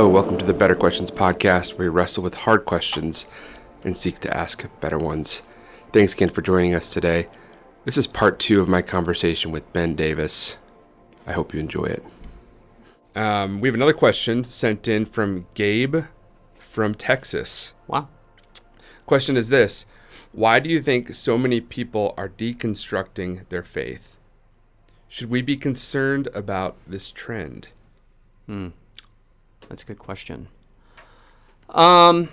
Hello, welcome to the Better Questions podcast, where we wrestle with hard questions and seek to ask better ones. Thanks again for joining us today. This is part two of my conversation with Ben Davis. I hope you enjoy it. Um, we have another question sent in from Gabe from Texas. Wow. Question is this Why do you think so many people are deconstructing their faith? Should we be concerned about this trend? That's a good question. Um.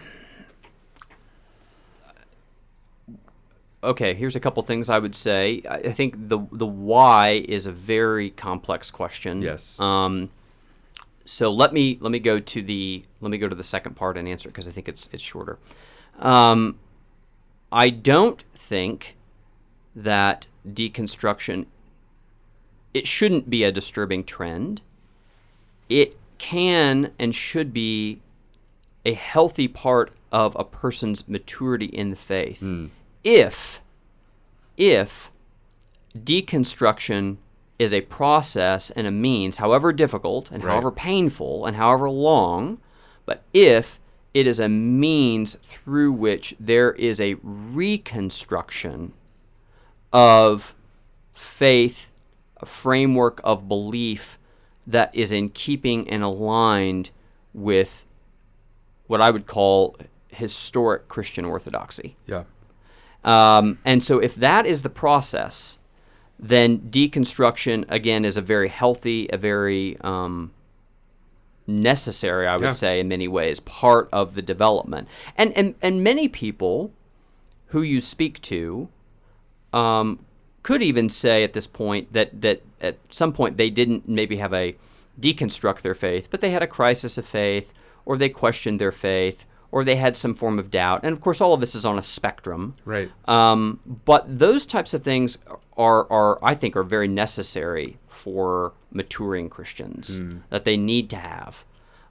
Okay, here's a couple things I would say. I think the the why is a very complex question. Yes. Um. So let me let me go to the let me go to the second part and answer because I think it's it's shorter. Um, I don't think that deconstruction it shouldn't be a disturbing trend it can and should be a healthy part of a person's maturity in the faith hmm. if if deconstruction is a process and a means however difficult and Right. however painful and however long but if it is a means through which there is a reconstruction of faith, a framework of belief that is in keeping and aligned with what I would call historic Christian orthodoxy. Yeah. Um, and so, if that is the process, then deconstruction again is a very healthy, a very um, necessary, I would Yeah. say, in many ways, part of the development. And and and many people who you speak to um, could even say at this point that that at some point they didn't maybe have a deconstruct their faith, but they had a crisis of faith, or they questioned their faith, or they had some form of doubt. And of course, all of this is on a spectrum. Right. Um, but those types of things are, are, I think, are very necessary for maturing Christians that they need to have.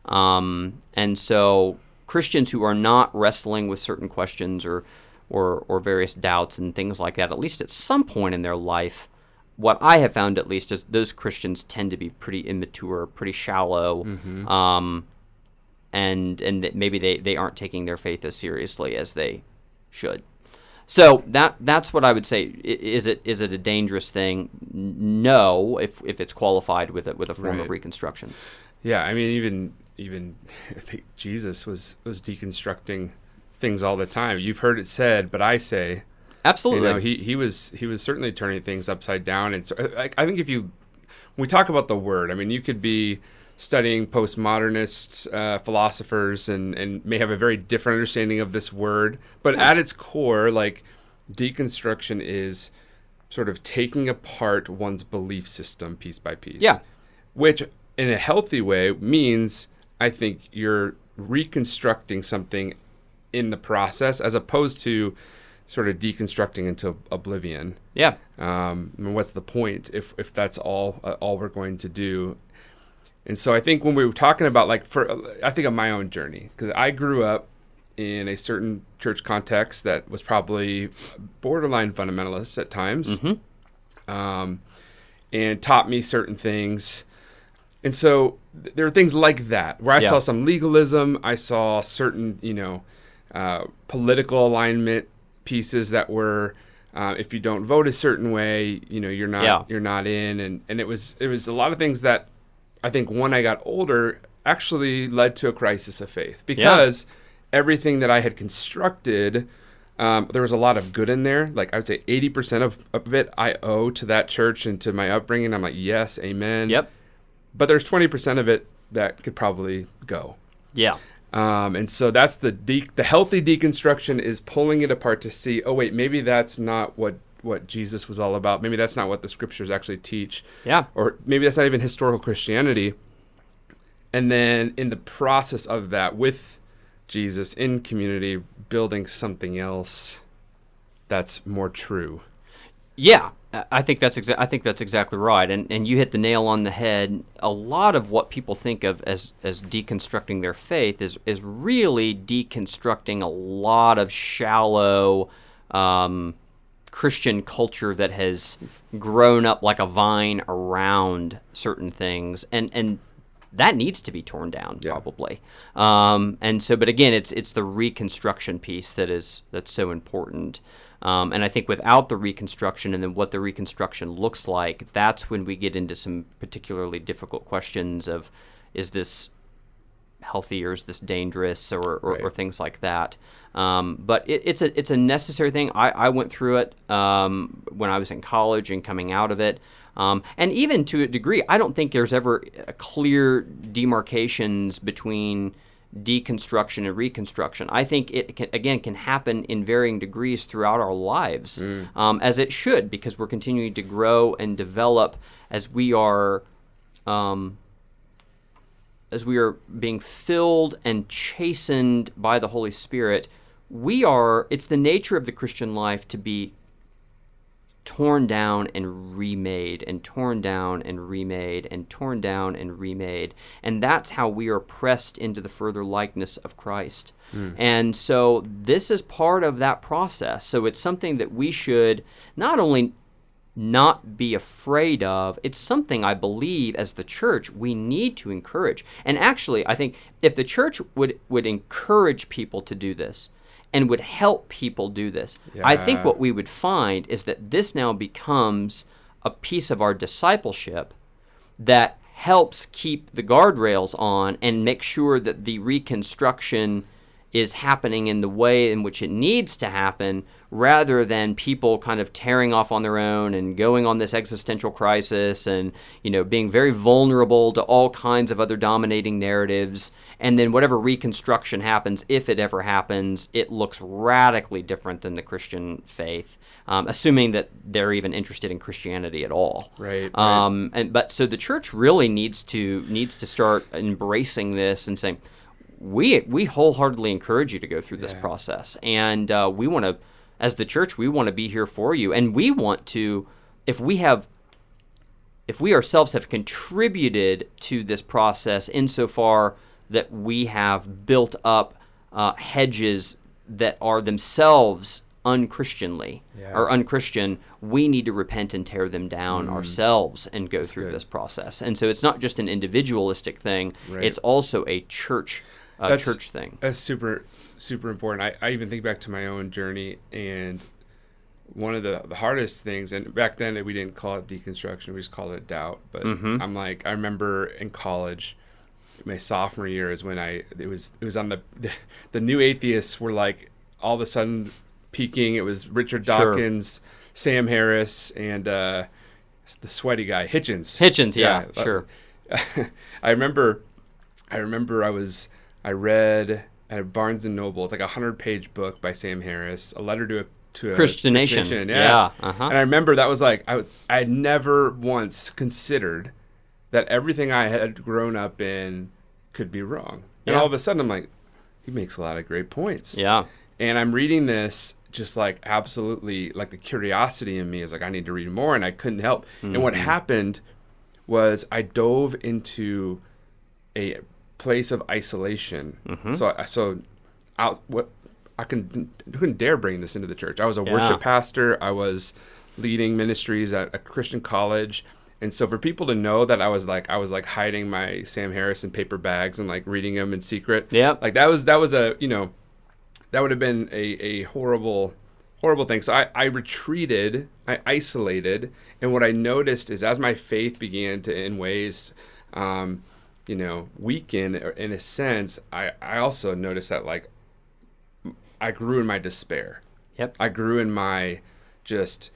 Um, and so Christians who are not wrestling with certain questions or, or, or various doubts and things like that, at least at some point in their life, what I have found at least is those Christians tend to be pretty immature, pretty shallow, um, and and that maybe they, they aren't taking their faith as seriously as they should. So that that's what I would say. Is it is it a dangerous thing? No, if if it's qualified with a with a form Right. of reconstruction. Yeah, I mean, even even I think Jesus was was deconstructing things all the time. You've heard it said, but I say, Absolutely. you know, he he was he was certainly turning things upside down. And so, I, I think if you we talk about the word, I mean, you could be studying postmodernists, uh, philosophers, and and may have a very different understanding of this word, but at its core, like deconstruction is sort of taking apart one's belief system piece by piece Yeah. which in a healthy way means I think you're reconstructing something in the process as opposed to sort of deconstructing into oblivion. yeah. Um, I mean, what's the point if, if that's all uh, all we're going to do? And so I think when we were talking about like for I think of my own journey because I grew up in a certain church context that was probably borderline fundamentalist at times, um, and taught me certain things. And so th- there are things like that where I Yeah. saw some legalism. I saw certain, you know, uh, political alignment pieces that were, uh, if you don't vote a certain way, you know, you're not Yeah. you're not in. And and it was it was a lot of things that I think when I got older actually led to a crisis of faith because everything that I had constructed. Um, there was a lot of good in there. Like I would say, eighty percent of, of it I owe to that church and to my upbringing. I'm like, yes, amen. Yep. But there's twenty percent of it that could probably go. Yeah. Um, and so that's the de- the healthy deconstruction is pulling it apart to see, oh wait, maybe that's not what what Jesus was all about. Maybe that's not what the scriptures actually teach. Yeah. Or maybe that's not even historical Christianity. And then in the process of that with Jesus in community building something else that's more true. Yeah, I- think that's exa- I think that's exactly right, and and you hit the nail on the head. A lot of what people think of as as deconstructing their faith is is really deconstructing a lot of shallow um, Christian culture that has grown up like a vine around certain things, and and that needs to be torn down Yeah. probably. Um, and so, but again, it's it's the reconstruction piece that is that's so important. Um, and I think without the reconstruction and then what the reconstruction looks like, that's when we get into some particularly difficult questions of is this healthy or is this dangerous or, or, Right. or things like that. Um, but it, it's a it's a necessary thing. I, I went through it um, when I was in college and coming out of it. Um, and even to a degree, I don't think there's ever a clear demarcations between deconstruction and reconstruction. I think it can, again can happen in varying degrees throughout our lives, um, as it should, because we're continuing to grow and develop as we are um, as we are being filled and chastened by the Holy Spirit, we are, it's the nature of the Christian life to be torn down and remade, and torn down and remade, and torn down and remade. And that's how we are pressed into the further likeness of Christ. Hmm. And so this is part of that process. So it's something that we should not only not be afraid of. It's something I believe as the church we need to encourage. And actually, I think if the church would would encourage people to do this and would help people do this, I think what we would find is that this now becomes a piece of our discipleship that helps keep the guardrails on and make sure that the reconstruction is happening in the way in which it needs to happen rather than people kind of tearing off on their own and going on this existential crisis and you know being very vulnerable to all kinds of other dominating narratives and then whatever reconstruction happens if it ever happens it looks radically different than the christian faith um, assuming that they're even interested in christianity at all Right, right. um, and but so the church really needs to needs to start embracing this and saying we we wholeheartedly encourage you to go through this Yeah. process and uh, we want to as the church we want to be here for you and we want to if we have if we ourselves have contributed to this process insofar that we have built up uh, hedges that are themselves unchristianly Yeah. or unchristian, we need to repent and tear them down ourselves and go through Mm. good. this process. And so it's not just an individualistic thing; Right. it's also a church uh, That's- church thing. That's super, super important. I, I even think back to my own journey, and one of the, the hardest things, and back then we didn't call it deconstruction, we just called it doubt. But Mm-hmm. I'm like, I remember in college, my sophomore year is when I it was it was on the the, new atheists were like all of a sudden peaking. It was Richard Sure. Dawkins, Sam Harris, and uh, the sweaty guy Hitchens. Hitchens, yeah, uh, sure. I remember, I remember I was I read at Barnes and Noble. It's like a hundred page book by Sam Harris, a letter to a to a Christian Nation. Christian, Yeah, uh-huh. And I remember that was like I I had never once considered that everything I had grown up in could be wrong. And Yeah. all of a sudden I'm like, he makes a lot of great points. Yeah, And I'm reading this just like absolutely like the curiosity in me is like I need to read more and I couldn't help. And what happened was I dove into a place of isolation. So I so out what I couldn't, couldn't dare bring this into the church. I was a Yeah. worship pastor. I was leading ministries at a Christian college. And so for people to know that I was like I was like hiding my Sam Harris in paper bags and like reading them in secret. Yep. Like that was that was a, you know, that would have been a, a horrible horrible thing so I, I retreated i isolated and what i noticed is as my faith began to in ways um, you know weaken in a sense i i also noticed that like i grew in my despair. Yep, i grew in my just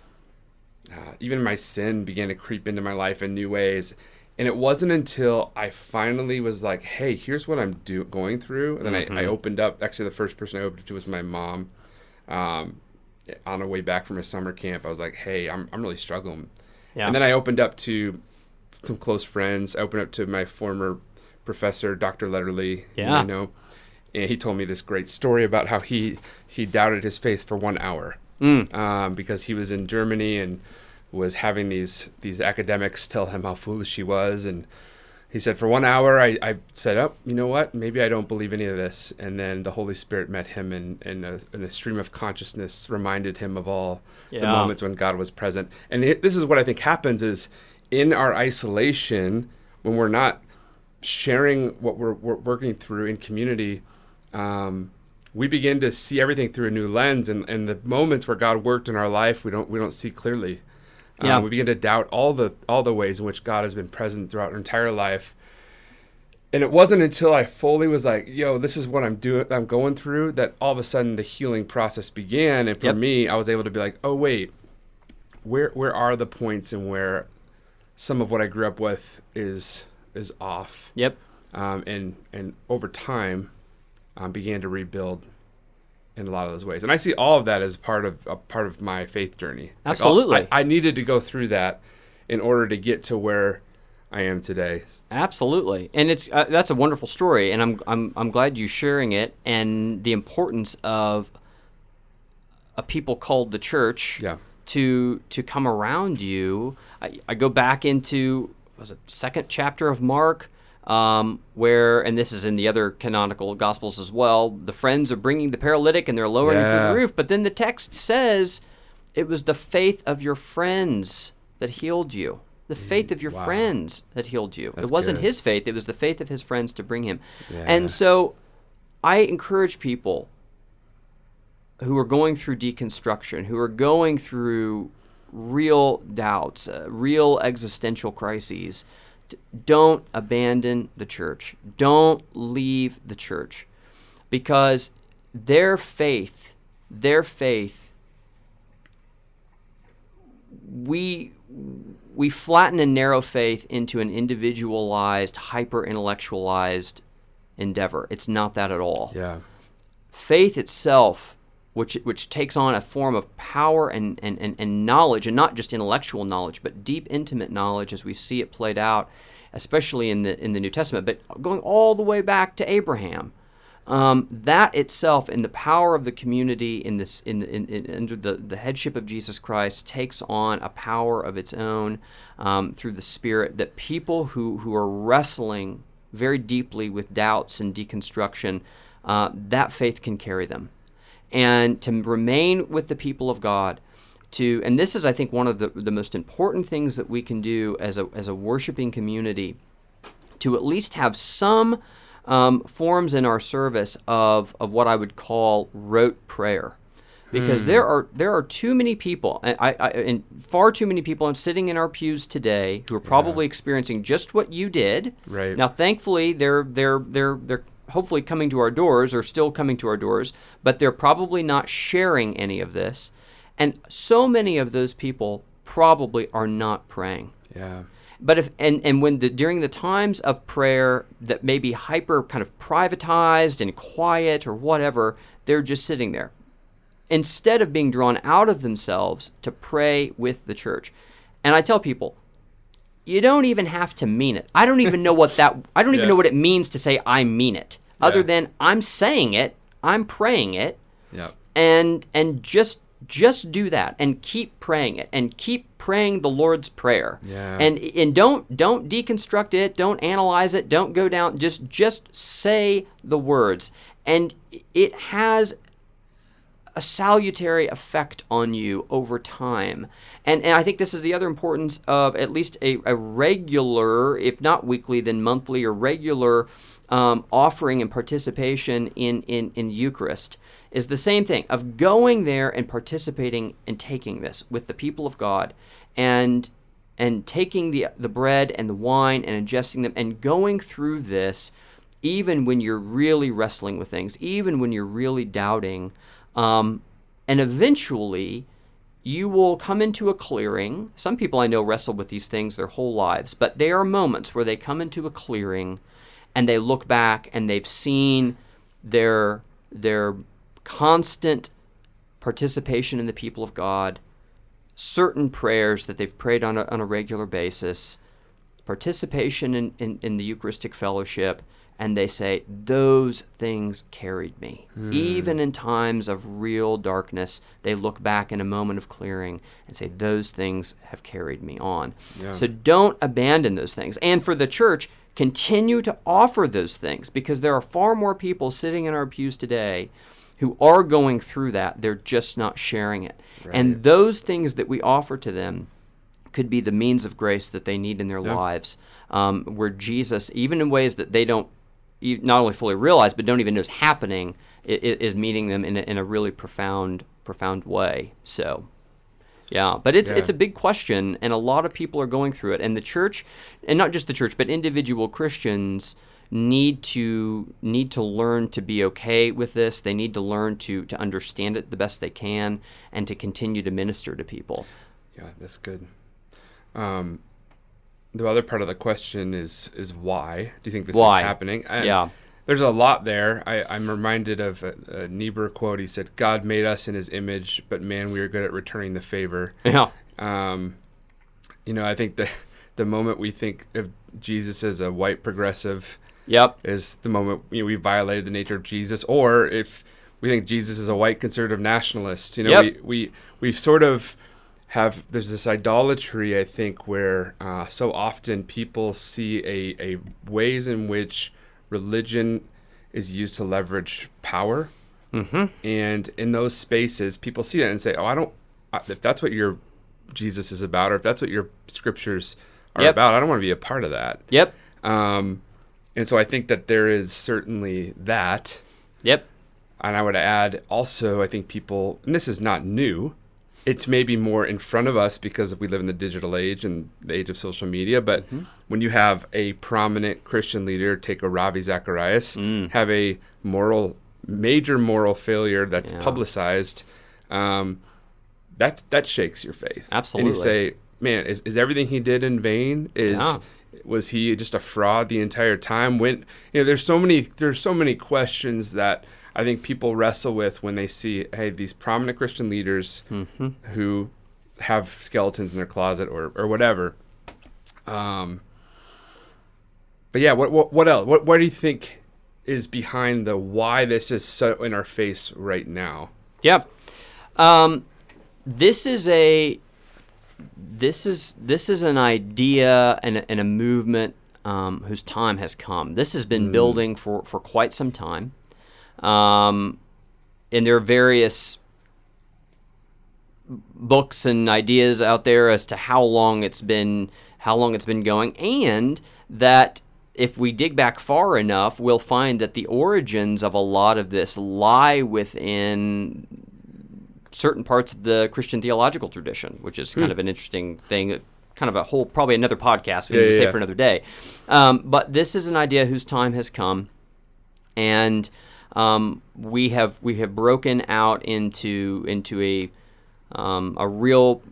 uh, even my sin began to creep into my life in new ways. And it wasn't until i finally was like hey here's what i'm do- going through and then I, I opened up actually the first person i opened to was my mom. Um, on our way back from a summer camp i was like hey i'm, I'm really struggling. Yeah. and then i opened up to some close friends. I opened up to my former professor dr letterly Yeah. You know and he told me this great story about how he he doubted his faith for one hour Mm. um, because he was in Germany and was having these these academics tell him how foolish he was. And he said for one hour I, I said oh you know what? Maybe I don't believe any of this. And then the Holy Spirit met him and in, a, in a stream of consciousness reminded him of all the moments when God was present. And it, this is what I think happens is in our isolation when we're not sharing what we're, we're working through in community, um, we begin to see everything through a new lens, and, and the moments where God worked in our life, we don't we don't see clearly. Um, Yeah. we begin to doubt all the all the ways in which God has been present throughout our entire life. And it wasn't until I fully was like, "Yo, this is what I'm doing. I'm going through." That all of a sudden the healing process began, and for Yep. me, I was able to be like, "Oh wait, where where are the points in where some of what I grew up with is is off?" Yep. um, and and over time um, began to rebuild in a lot of those ways. And I see all of that as part of a part of my faith journey. Like, all- Absolutely. I, I needed to go through that in order to get to where I am today. Absolutely, and it's uh, that's a wonderful story, and I'm I'm I'm glad you sharing it and the importance of a people called the church Yeah. To to come around you. I, I go back into was it second chapter of Mark. Um, where and this is in the other canonical gospels as well. The friends are bringing the paralytic and they're lowering him through the roof. But then the text says, "It was the faith of your friends that healed you." The faith of your wow. friends that healed you. That's it wasn't good. his faith; it was the faith of his friends to bring him. Yeah. And so, I encourage people who are going through deconstruction, who are going through real doubts, uh, real existential crises, d- don't abandon the church. Don't leave the church because their faith, their faith, we we flatten and narrow faith into an individualized, hyper intellectualized endeavor. It's not that at all Yeah. faith itself, which which takes on a form of power and, and, and, and knowledge, and not just intellectual knowledge, but deep, intimate knowledge as we see it played out, especially in the in the New Testament, but going all the way back to Abraham. Um, that itself, in the power of the community, in this, in, in, in under the, the headship of Jesus Christ, takes on a power of its own um, through the Spirit. That people who who are wrestling very deeply with doubts and deconstruction, uh, that faith can carry them. And to remain with the people of God, to and this is, I think, one of the, the most important things that we can do as a, as a worshiping community, to at least have some um, forms in our service of, of what I would call rote prayer. Because there are there are too many people, and, I, I, and far too many people sitting in our pews today who are probably experiencing just what you did. Right. Now, thankfully, they're they're they're they're hopefully coming to our doors or still coming to our doors, but they're probably not sharing any of this. And so many of those people probably are not praying. Yeah. But if and, and when the during the times of prayer that may be hyper kind of privatized and quiet or whatever, they're just sitting there. Instead of being drawn out of themselves to pray with the church. And I tell people, you don't even have to mean it. I don't even know what that I don't even Yeah. know what it means to say I mean it. Other Yeah. than I'm saying it, I'm praying it, Yeah. and and just just do that and keep praying it and keep praying the Lord's prayer. Yeah. And and don't don't deconstruct it, don't analyze it, don't go down, just just say the words. And it has a salutary effect on you over time. And, and I think this is the other importance of at least a, a regular, if not weekly, then monthly or regular um, offering and participation in, in, in Eucharist is the same thing of going there and participating and taking this with the people of God and and taking the the bread and the wine and ingesting them and going through this even when you're really wrestling with things, even when you're really doubting, um, and eventually you will come into a clearing. Some people I know wrestle with these things their whole lives, but there are moments where they come into a clearing and they look back and they've seen their their constant participation in the people of God, certain prayers that they've prayed on a, on a regular basis, participation in, in, in the Eucharistic fellowship, and they say, Those things carried me. Hmm. Even in times of real darkness, they look back in a moment of clearing and say, Those things have carried me on. Yeah. So don't abandon those things. And for the church, continue to offer those things because there are far more people sitting in our pews today who are going through that. They're just not sharing it. And those things that we offer to them could be the means of grace that they need in their lives, um, where Jesus, even in ways that they don't not only fully realize but don't even know is happening, is meeting them in a, in a really profound profound way. So. Yeah, but it's it's a big question, and a lot of people are going through it. And the church, and not just the church, but individual Christians need to need to learn to be okay with this. They need to learn to to understand it the best they can, and to continue to minister to people. Yeah, that's good. Um, the other part of the question is is why do you think this Why? is happening? And Yeah. There's a lot there. I, I'm reminded of a, a Niebuhr quote. He said, "God made us in His image, but man, we are good at returning the favor." Yeah, Um, you know, I think the the moment we think of Jesus as a white progressive yep, is the moment you know we violated the nature of Jesus, or if we think Jesus is a white conservative nationalist. You know, Yep. we we we sort of have there's this idolatry I think where uh, so often people see a a ways in which religion is used to leverage power, mm-hmm. and in those spaces people see that and say, oh, I don't. If that's what your Jesus is about, or if that's what your scriptures are Yep. about, I don't want to be a part of that. yep, Um, and so I think that there is certainly that. yep, And I would add also, I think people, and this is not new, it's maybe more in front of us because we live in the digital age and the age of social media. But when you have a prominent Christian leader, take a Ravi Zacharias, have a moral, major moral failure that's Yeah. publicized, um, that that shakes your faith. Absolutely. And you say, man, is, is everything he did in vain? Is Yeah. was he just a fraud the entire time? When you know, there's so many there's so many questions that I think people wrestle with when they see, hey, these prominent Christian leaders Mm-hmm. who have skeletons in their closet or or whatever. Um, but yeah, what what what else? What what do you think is behind the why this is so in our face right now? yep. Um, this is a this is this is an idea and a, and a movement um, whose time has come. This has been building for for quite some time, um, and there are various books and ideas out there as to how long it's been how long it's been going. And that if we dig back far enough we'll find that the origins of a lot of this lie within certain parts of the Christian theological tradition which is kind of an interesting thing kind of a whole probably another podcast we Yeah, need to yeah, say for another day. Um, but this is an idea whose time has come. And um, we have we have broken out into into a um, a real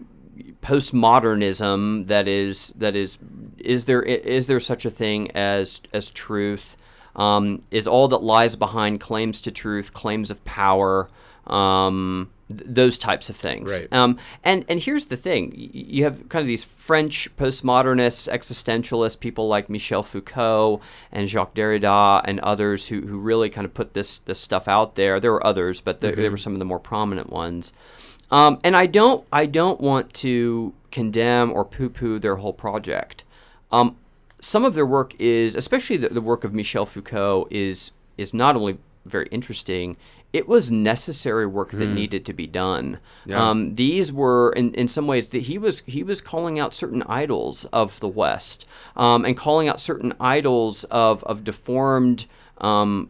postmodernism that is that is is there is there such a thing as as truth? Um, is all that lies behind claims to truth claims of power um, th- those types of things Right. um, and and here's the thing: you have kind of these French postmodernists, existentialists, people like Michel Foucault and Jacques Derrida and others who, who really kind of put this this stuff out there. There were others, but there, there were some of the more prominent ones. Um, and I don't I don't want to condemn or poo-poo their whole project. Um, some of their work is, especially the, the work of Michel Foucault, is is not only very interesting. It was necessary work that needed to be done. Yeah. Um, these were, in, in some ways, that he was he was calling out certain idols of the West, um, and calling out certain idols of of deformed um,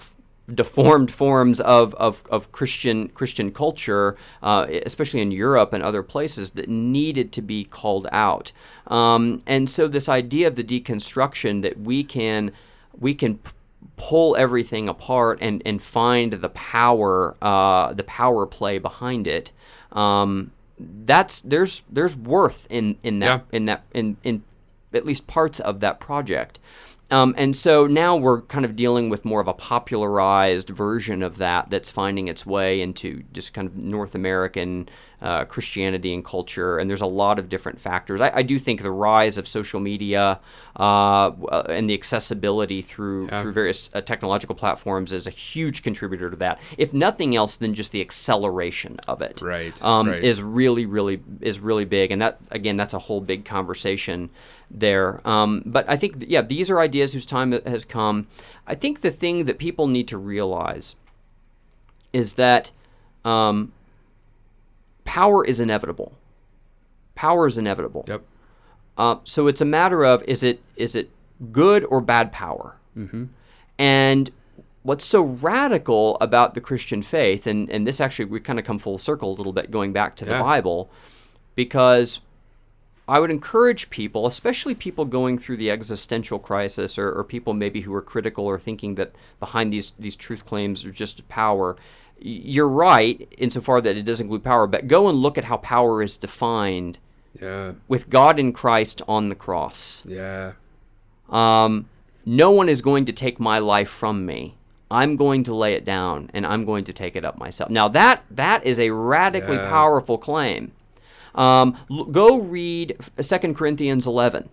deformed forms of, of, of Christian Christian culture, uh, especially in Europe and other places, that needed to be called out. Um, and so this idea of the deconstruction that we can we can pull everything apart and, and find the power uh, the power play behind it. Um, that's there's there's worth in in that Yeah. in that in in at least parts of that project. Um, and so now we're kind of dealing with more of a popularized version of that that's finding its way into just kind of North American uh, Christianity and culture. And there's a lot of different factors. I, I do think the rise of social media uh, and the accessibility through Yeah. through various uh, technological platforms is a huge contributor to that. If nothing else, than just the acceleration of it Right, um, right. is really, really is really big, and that again, that's a whole big conversation there. Um, but I think, yeah, these are ideas whose time has come. I think the thing that people need to realize is that um, power is inevitable. Power is inevitable. Yep. Uh, so it's a matter of is it is it good or bad power? And what's so radical about the Christian faith, and, and this actually, we kind of come full circle a little bit going back to the Yeah. Bible, because I would encourage people, especially people going through the existential crisis or, or people maybe who are critical or thinking that behind these, these truth claims are just power. You're right insofar that it does include power, but go and look at how power is defined Yeah. with God in Christ on the cross. Yeah. Um, no one is going to take my life from me. I'm going to lay it down and I'm going to take it up myself. Now that that is a radically Yeah. powerful claim. Um, go read 2 Corinthians 11,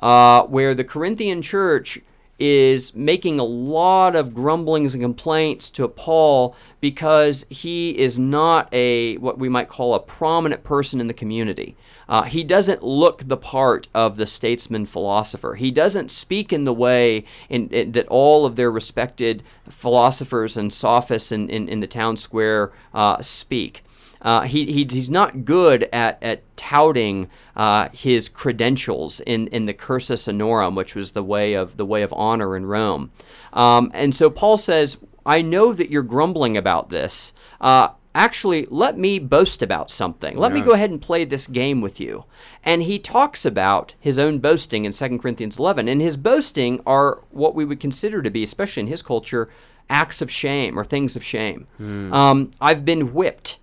uh, where the Corinthian church is making a lot of grumblings and complaints to Paul because he is not a what we might call a prominent person in the community. Uh, he doesn't look the part of the statesman philosopher. He doesn't speak in the way in, in- that all of their respected philosophers and sophists in, in, in the town square uh, speak. Uh, he, he, he's not good at, at touting uh, his credentials in, in the cursus honorum, which was the way of the way of honor in Rome. Um, and so Paul says, "I know that you're grumbling about this. Uh, actually, let me boast about something. Let me go ahead and play this game with you." And he talks about his own boasting in 2 Corinthians 11, and his boasting are what we would consider to be, especially in his culture, acts of shame or things of shame. Um, I've been whipped.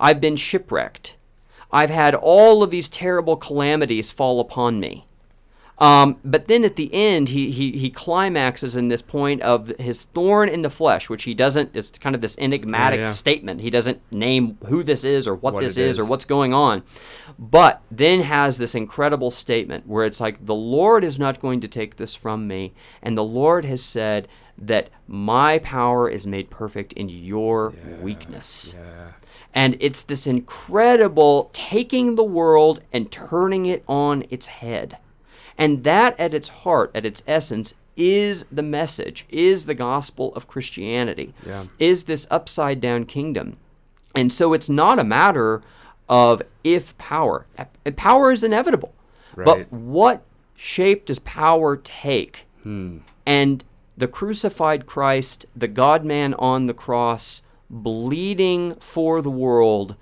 I've been shipwrecked. I've had all of these terrible calamities fall upon me. Um, but then at the end, he, he, he climaxes in this point of his thorn in the flesh, which he doesn't, it's kind of this enigmatic Yeah, yeah. statement. He doesn't name who this is or what, What this is or what's going on. But then has this incredible statement where it's like, the Lord is not going to take this from me. And the Lord has said that my power is made perfect in your weakness. And it's this incredible taking the world and turning it on its head. And that, at its heart, at its essence, is the message, is the gospel of Christianity, Yeah. is this upside down kingdom. And so it's not a matter of if power, power is inevitable. Right. But what shape does power take? Hmm. And the crucified Christ, the God man on the cross, bleeding for the world,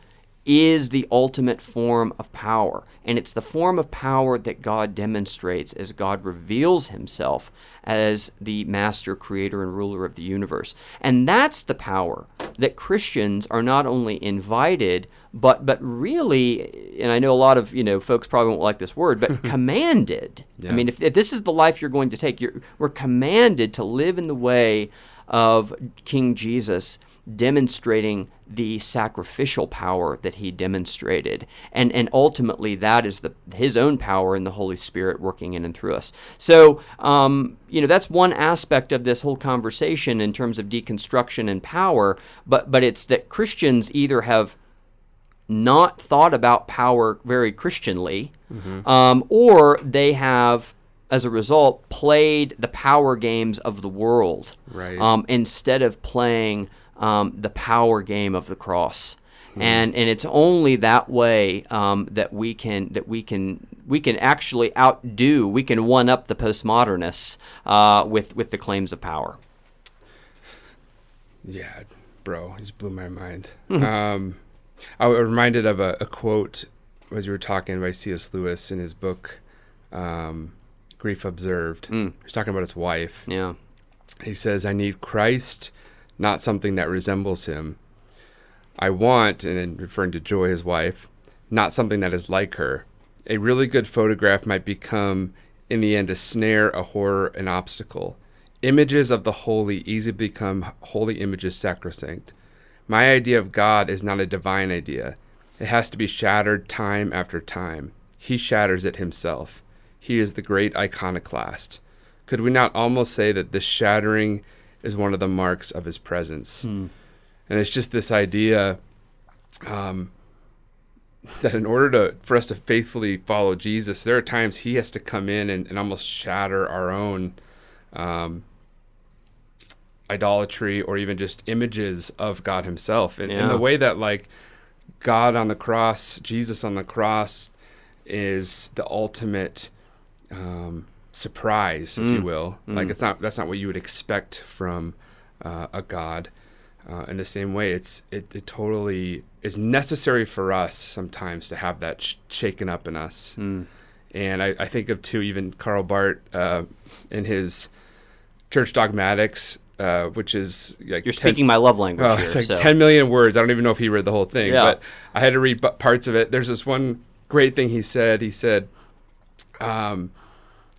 is the ultimate form of power. And it's the form of power that God demonstrates as God reveals himself as the master, creator, and ruler of the universe. And that's the power that Christians are not only invited, but but really, and I know a lot of you know folks probably won't like this word, but commanded. I mean, if, if this is the life you're going to take, you're, we're commanded to live in the way of King Jesus, demonstrating the sacrificial power that he demonstrated, and and ultimately that is the his own power and the Holy Spirit working in and through us. So, um, you know, that's one aspect of this whole conversation in terms of deconstruction and power. But but it's that Christians either have not thought about power very Christianly, um, or they have, as a result, played the power games of the world Right. um, instead of playing um, the power game of the cross. And and it's only that way um, that we can that we can we can actually outdo we can one up the postmodernists uh, with with the claims of power. Yeah, bro, you just blew my mind. um, I was reminded of a, a quote as you were talking by C.S. Lewis in his book, um, Grief Observed. Mm. He's talking about his wife. Yeah. He says, I need Christ, not something that resembles him. I want, and referring to Joy, his wife, not something that is like her. A really good photograph might become, in the end, a snare, a horror, an obstacle. Images of the holy easily become holy images sacrosanct. My idea of God is not a divine idea. It has to be shattered time after time. He shatters it himself. He is the great iconoclast. Could we not almost say that this shattering is one of the marks of his presence? And it's just this idea um, that in order to for us to faithfully follow Jesus, there are times he has to come in and, and almost shatter our own um, idolatry or even just images of God himself. In Yeah. the way that like God on the cross, Jesus on the cross, is the ultimate um, surprise, if you will. Like it's not that's not what you would expect from uh, a God. Uh, in the same way, it's it, it totally is necessary for us sometimes to have that sh- shaken up in us. And I, I think of too even Karl Barth uh, in his Church Dogmatics, uh, which is like You're 10 speaking my love language Oh, here. it's like so. 10 million words. I don't even know if he read the whole thing, Yeah. but I had to read bu- parts of it. There's this one great thing he said. He said, um,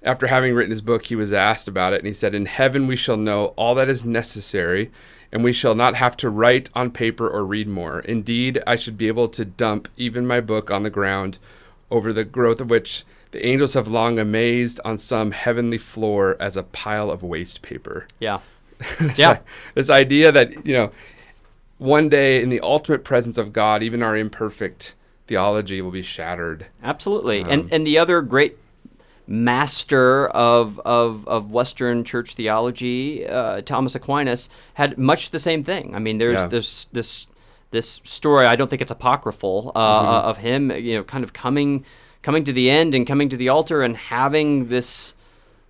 after having written his book, he was asked about it, and he said, In heaven we shall know all that is necessary, and we shall not have to write on paper or read more. Indeed, I should be able to dump even my book on the ground, over the growth of which the angels have long amazed on some heavenly floor as a pile of waste paper yeah. this, Yeah. this idea that you know one day in the ultimate presence of god even our imperfect theology will be shattered Absolutely. Um, and and the other great master of of, of Western church theology, uh, Thomas Aquinas, had much the same thing. I mean, there's Yeah. this this this story. I don't think it's apocryphal uh, Mm-hmm. of him, you know, kind of coming coming to the end and coming to the altar and having this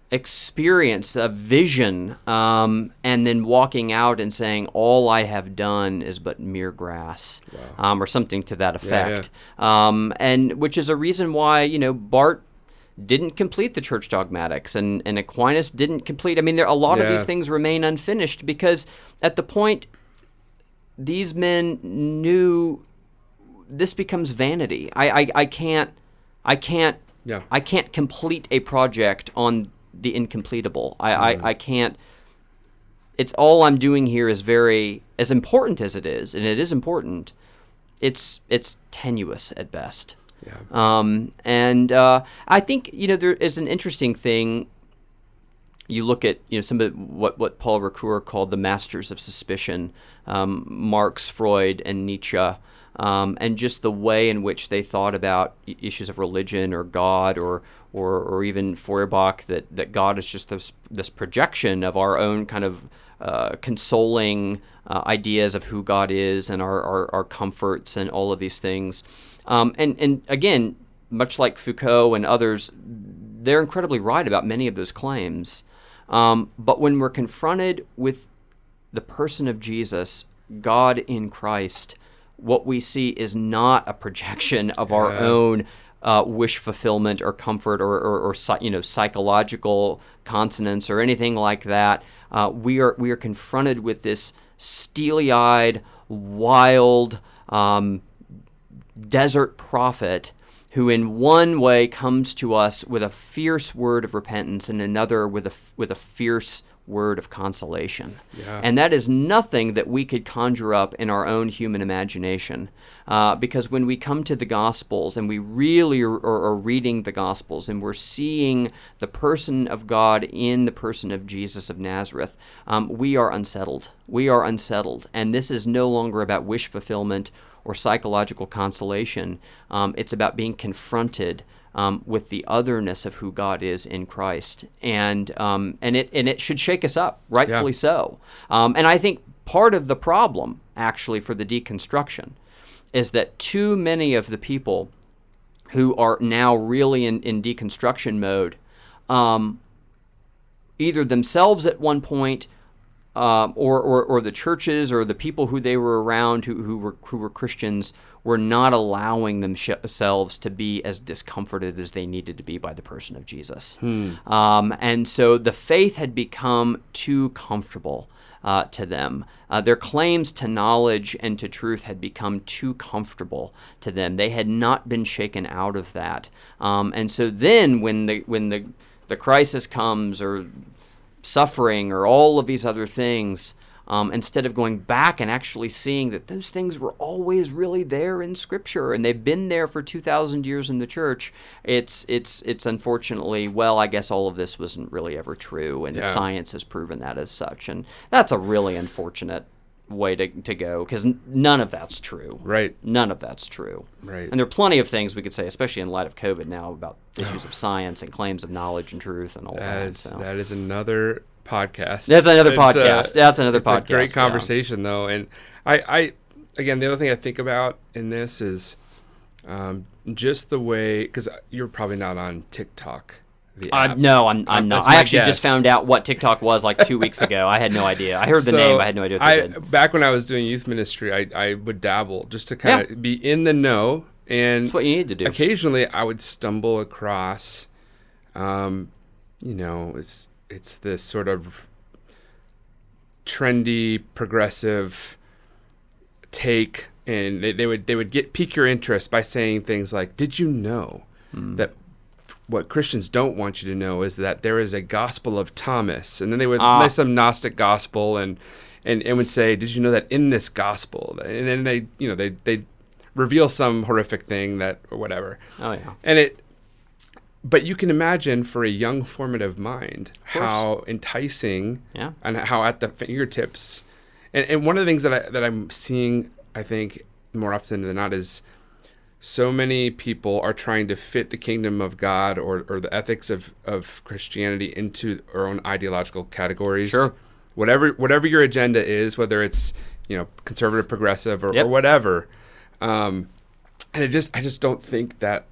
experience, a vision, um, and then walking out and saying, "All I have done is but mere grass," um, or something to that Yeah, yeah. effect. Um, and which is a reason why you know Barth didn't complete the church dogmatics and, and Aquinas didn't complete. I mean, there a lot of Yeah. these things remain unfinished because at the point these men knew this becomes vanity. I, I, I can't I can't Yeah. I can't complete a project on the incompletable. I, I, mm-hmm. I can't it's all I'm doing here is very as important as it is, and it is important, it's it's tenuous at best. Yeah Um, and uh, I think you know there is an interesting thing. You look at you know some of what what Paul Ricoeur called the masters of suspicion, um, Marx, Freud, and Nietzsche, um, and just the way in which they thought about issues of religion or God or or, or even Feuerbach that that God is just this this projection of our own kind of uh, consoling uh, ideas of who God is and our, our, our comforts and all of these things. Um, and, and again, much like Foucault and others, they're incredibly right about many of those claims. Um, but when we're confronted with the person of Jesus, God in Christ, what we see is not a projection of our Yeah. own uh, wish fulfillment or comfort or, or, or you know psychological consonance or anything like that. Uh, we are we are confronted with this steely-eyed, wild, um, desert prophet who in one way comes to us with a fierce word of repentance and another with a with a fierce word of consolation. Yeah. And that is nothing that we could conjure up in our own human imagination. Uh, because when we come to the Gospels and we really are, are, reading the Gospels and we're seeing the person of God in the person of Jesus of Nazareth, um, we are unsettled. We are unsettled. And this is no longer about wish fulfillment or psychological consolation. Um, it's about being confronted um, with the otherness of who God is in Christ, and um, and it and it should shake us up, rightfully so. Um, and I think part of the problem, actually, for the deconstruction, is that too many of the people who are now really in, in deconstruction mode, um, either themselves at one point um, or, or, or the churches or the people who they were around who, who were who were Christians were not allowing themselves to be as discomforted as they needed to be by the person of Jesus. Um, and so the faith had become too comfortable uh, to them. Uh, their claims to knowledge and to truth had become too comfortable to them. They had not been shaken out of that. Um, and so then when the when the the crisis comes or suffering or all of these other things, um, instead of going back and actually seeing that those things were always really there in Scripture and they've been there for two thousand years in the church, it's it's it's unfortunately well, I guess all of this wasn't really ever true, and Yeah. science has proven that as such, and that's a really unfortunate way to, to go because n- none of that's true. Right. None of that's true. Right. And there are plenty of things we could say, especially in light of COVID now, about issues of science and claims of knowledge and truth and all That that. is so. that is another podcast. That's another It's, uh, podcast. That's another it's A podcast, great yeah. conversation though, and I, I again the other thing I think about in this is, um, just the way because you're probably not on TikTok. Uh, no, I'm, I'm not. that's I actually just found out what TikTok was like two weeks ago. I had no idea. I heard the So, name. I had no idea I, back when I was doing youth ministry, I, I would dabble just to kind of be in the know. And That's what you need to do. occasionally I would stumble across, um, you know, it's it's this sort of trendy, progressive take, and they, they would they would get pique your interest by saying things like, "Did you know that?" What Christians don't want you to know is that there is a gospel of Thomas, and then they would Ah. some Gnostic gospel, and and and would say, "Did you know that in this gospel?" And then they, you know, they they reveal some horrific thing that or whatever, Oh yeah. and it. But you can imagine for a young formative mind how enticing Yeah. and how at the fingertips. And, and one of the things that I that I'm seeing, I think more often than not, is so many people are trying to fit the kingdom of God or, or the ethics of, of Christianity into our own ideological categories. Sure. Whatever whatever your agenda is, whether it's you know conservative, progressive, or, Yep. or whatever, um, and it just I just don't think that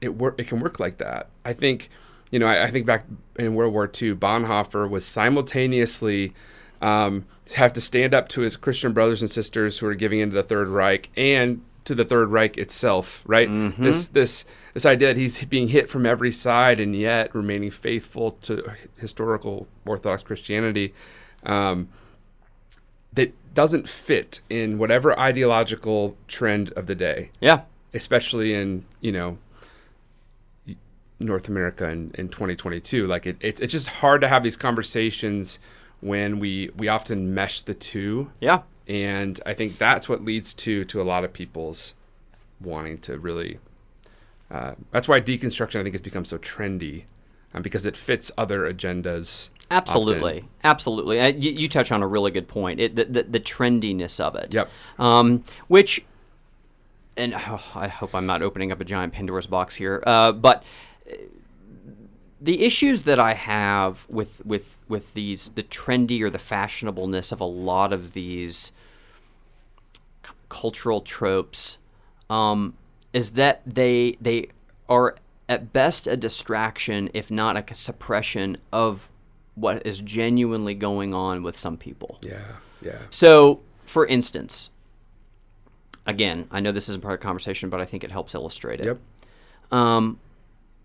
it work it can work like that. I think you know I, I think back in World War II, Bonhoeffer was simultaneously um, have to stand up to his Christian brothers and sisters who are giving into the Third Reich and to the Third Reich itself. Right? This this this idea that he's being hit from every side and yet remaining faithful to historical Orthodox Christianity. Um, that doesn't fit in whatever ideological trend of the day Yeah. especially in you know North America in, in 2022. Like it, it's it's just hard to have these conversations when we we often mesh the two, Yeah. And I think that's what leads to to a lot of people's wanting to really. Uh, that's why deconstruction I think has become so trendy, um, because it fits other agendas. Absolutely, often. absolutely. Uh, you, you touch on a really good point. It, the, the the trendiness of it. Yep. Um, which, and oh, I hope I'm not opening up a giant Pandora's box here. Uh, but uh, the issues that I have with with with these the trendy or the fashionableness of a lot of these cultural tropes um, is that they they are at best a distraction, if not a suppression of what is genuinely going on with some people. Yeah, yeah, So, for instance, again, I know this isn't part of the conversation, but I think it helps illustrate it. yep, Um,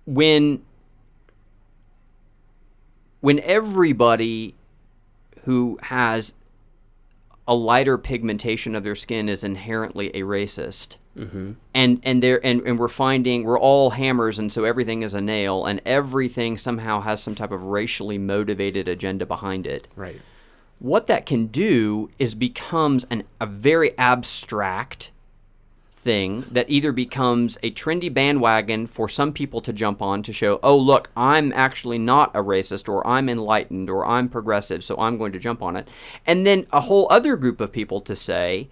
when when everybody who has a lighter pigmentation of their skin is inherently a racist, mm-hmm. and and there and, and we're finding we're all hammers, and so everything is a nail, and everything somehow has some type of racially motivated agenda behind it. Right, what that can do is becomes an, a very abstract thing that either becomes a trendy bandwagon for some people to jump on to show, oh, look, I'm actually not a racist or I'm enlightened or I'm progressive, so I'm going to jump on it. And then a whole other group of people to say,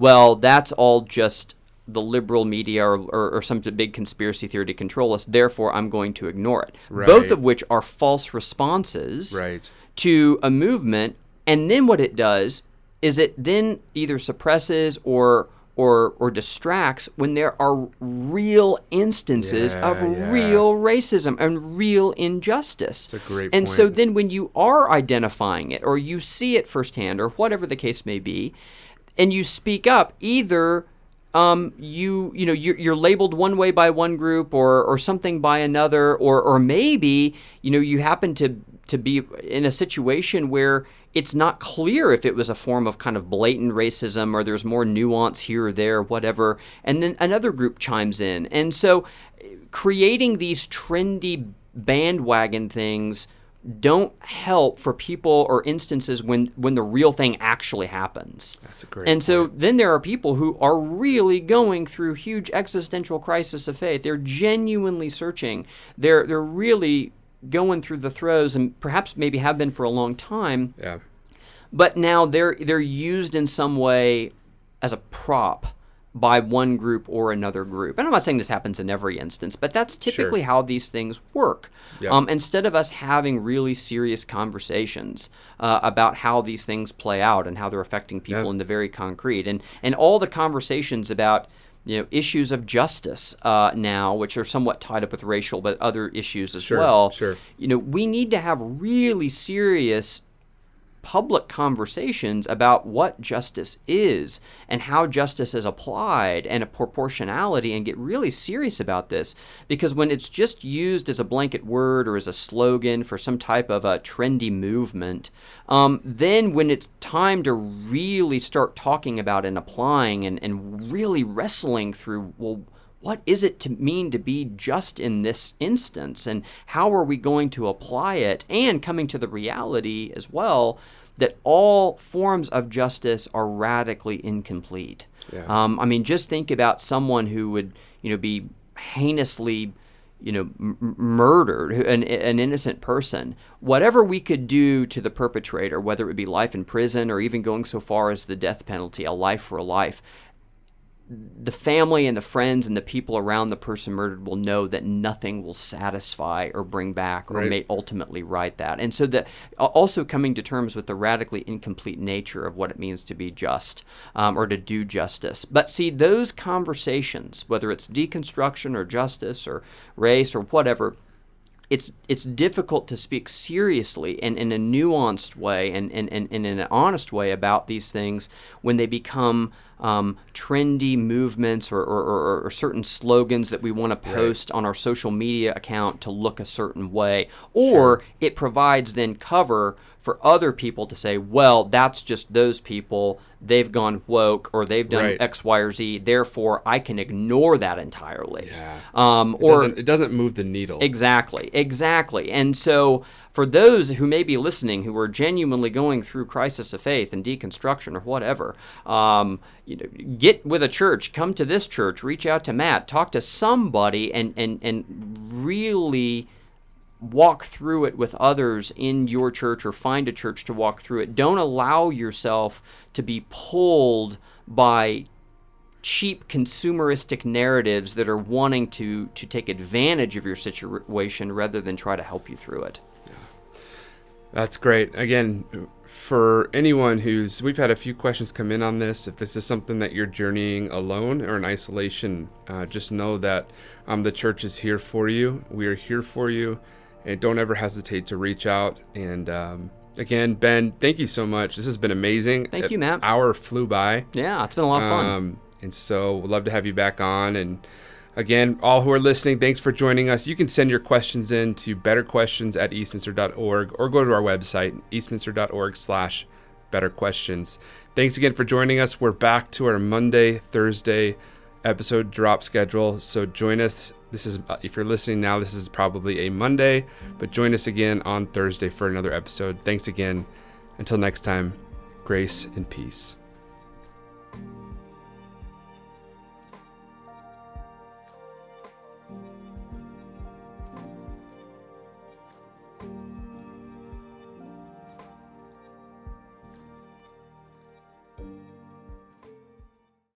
well, that's all just the liberal media or, or, or some big conspiracy theory to control us, therefore I'm going to ignore it. Both of which are false responses right, to a movement and then what it does is it then either suppresses or or or distracts when there are real instances of Yeah, yeah. real racism and real injustice. That's a great and so then when you are identifying it or you see it firsthand or whatever the case may be and you speak up either um, you you know you're, you're labeled one way by one group or or something by another or or maybe you know you happen to to be in a situation where it's not clear if it was a form of kind of blatant racism or there's more nuance here or there whatever and then another group chimes in and so eh, creating these trendy bandwagon things don't help for people or instances when when the real thing actually happens That's a great and so then there are people who are really going through huge existential crisis of faith. They're genuinely searching. They're they're really going through the throes and perhaps maybe have been for a long time, yeah, but now they're they're used in some way as a prop by one group or another group. And I'm not saying this happens in every instance, but that's typically how these things work. Yeah. Um, instead of us having really serious conversations uh, about how these things play out and how they're affecting people Yeah. in the very concrete, and and all the conversations about you know issues of justice uh, now, which are somewhat tied up with racial, but other issues as Sure, well. sure. You know, we need to have really serious public conversations about what justice is and how justice is applied and a proportionality and get really serious about this. Because when it's just used as a blanket word or as a slogan for some type of a trendy movement um, then when it's time to really start talking about and applying and, and really wrestling through well what is it to mean to be just in this instance? And how are we going to apply it? And coming to the reality as well that all forms of justice are radically incomplete. Yeah. um, i mean just think about someone who would you know be heinously you know m- murdered an, an innocent person. Whatever we could do to the perpetrator whether it would be life in prison or even going so far as the death penalty a life for a life the family and the friends and the people around the person murdered will know that nothing will satisfy or bring back or Right. may ultimately right that. And so that also coming to terms with the radically incomplete nature of what it means to be just um, or to do justice. But see, those conversations, whether it's deconstruction or justice or race or whatever, it's it's difficult to speak seriously and in a nuanced way and, and, and, and in an honest way about these things when they become um, trendy movements or, or, or, or certain slogans that we want to post on our social media account to look a certain way. Or it provides then cover for other people to say well that's just those people they've gone woke or they've done Right. x y or z therefore i can ignore that entirely Yeah. um, It or doesn't, it doesn't move the needle. Exactly, exactly. And so, for those who may be listening who are genuinely going through crisis of faith and deconstruction or whatever, um, you know, get with a church, come to this church, reach out to Matt, talk to somebody, and and and really walk through it with others in your church or find a church to walk through it. Don't allow yourself to be pulled by cheap consumeristic narratives that are wanting to to take advantage of your situation rather than try to help you through it. That's great. Again, for anyone who's, we've had a few questions come in on this. If this is something that you're journeying alone or in isolation, uh, just know that um, the church is here for you. We are here for you. And don't ever hesitate to reach out. And um, again, Ben, thank you so much. This has been amazing. Thank you, Matt. Hour flew by. Yeah, it's been a lot of fun. Um, and so we'd love to have you back on. And again, all who are listening, thanks for joining us. You can send your questions in to betterquestions at eastminster.org or go to our website, eastminster.org slash betterquestions. Thanks again for joining us. We're back to our Monday, Thursday episode drop schedule. So join us. This is, uh, if you're listening now, this is probably a Monday, but join us again on Thursday for another episode. Thanks again. Until next time, grace and peace.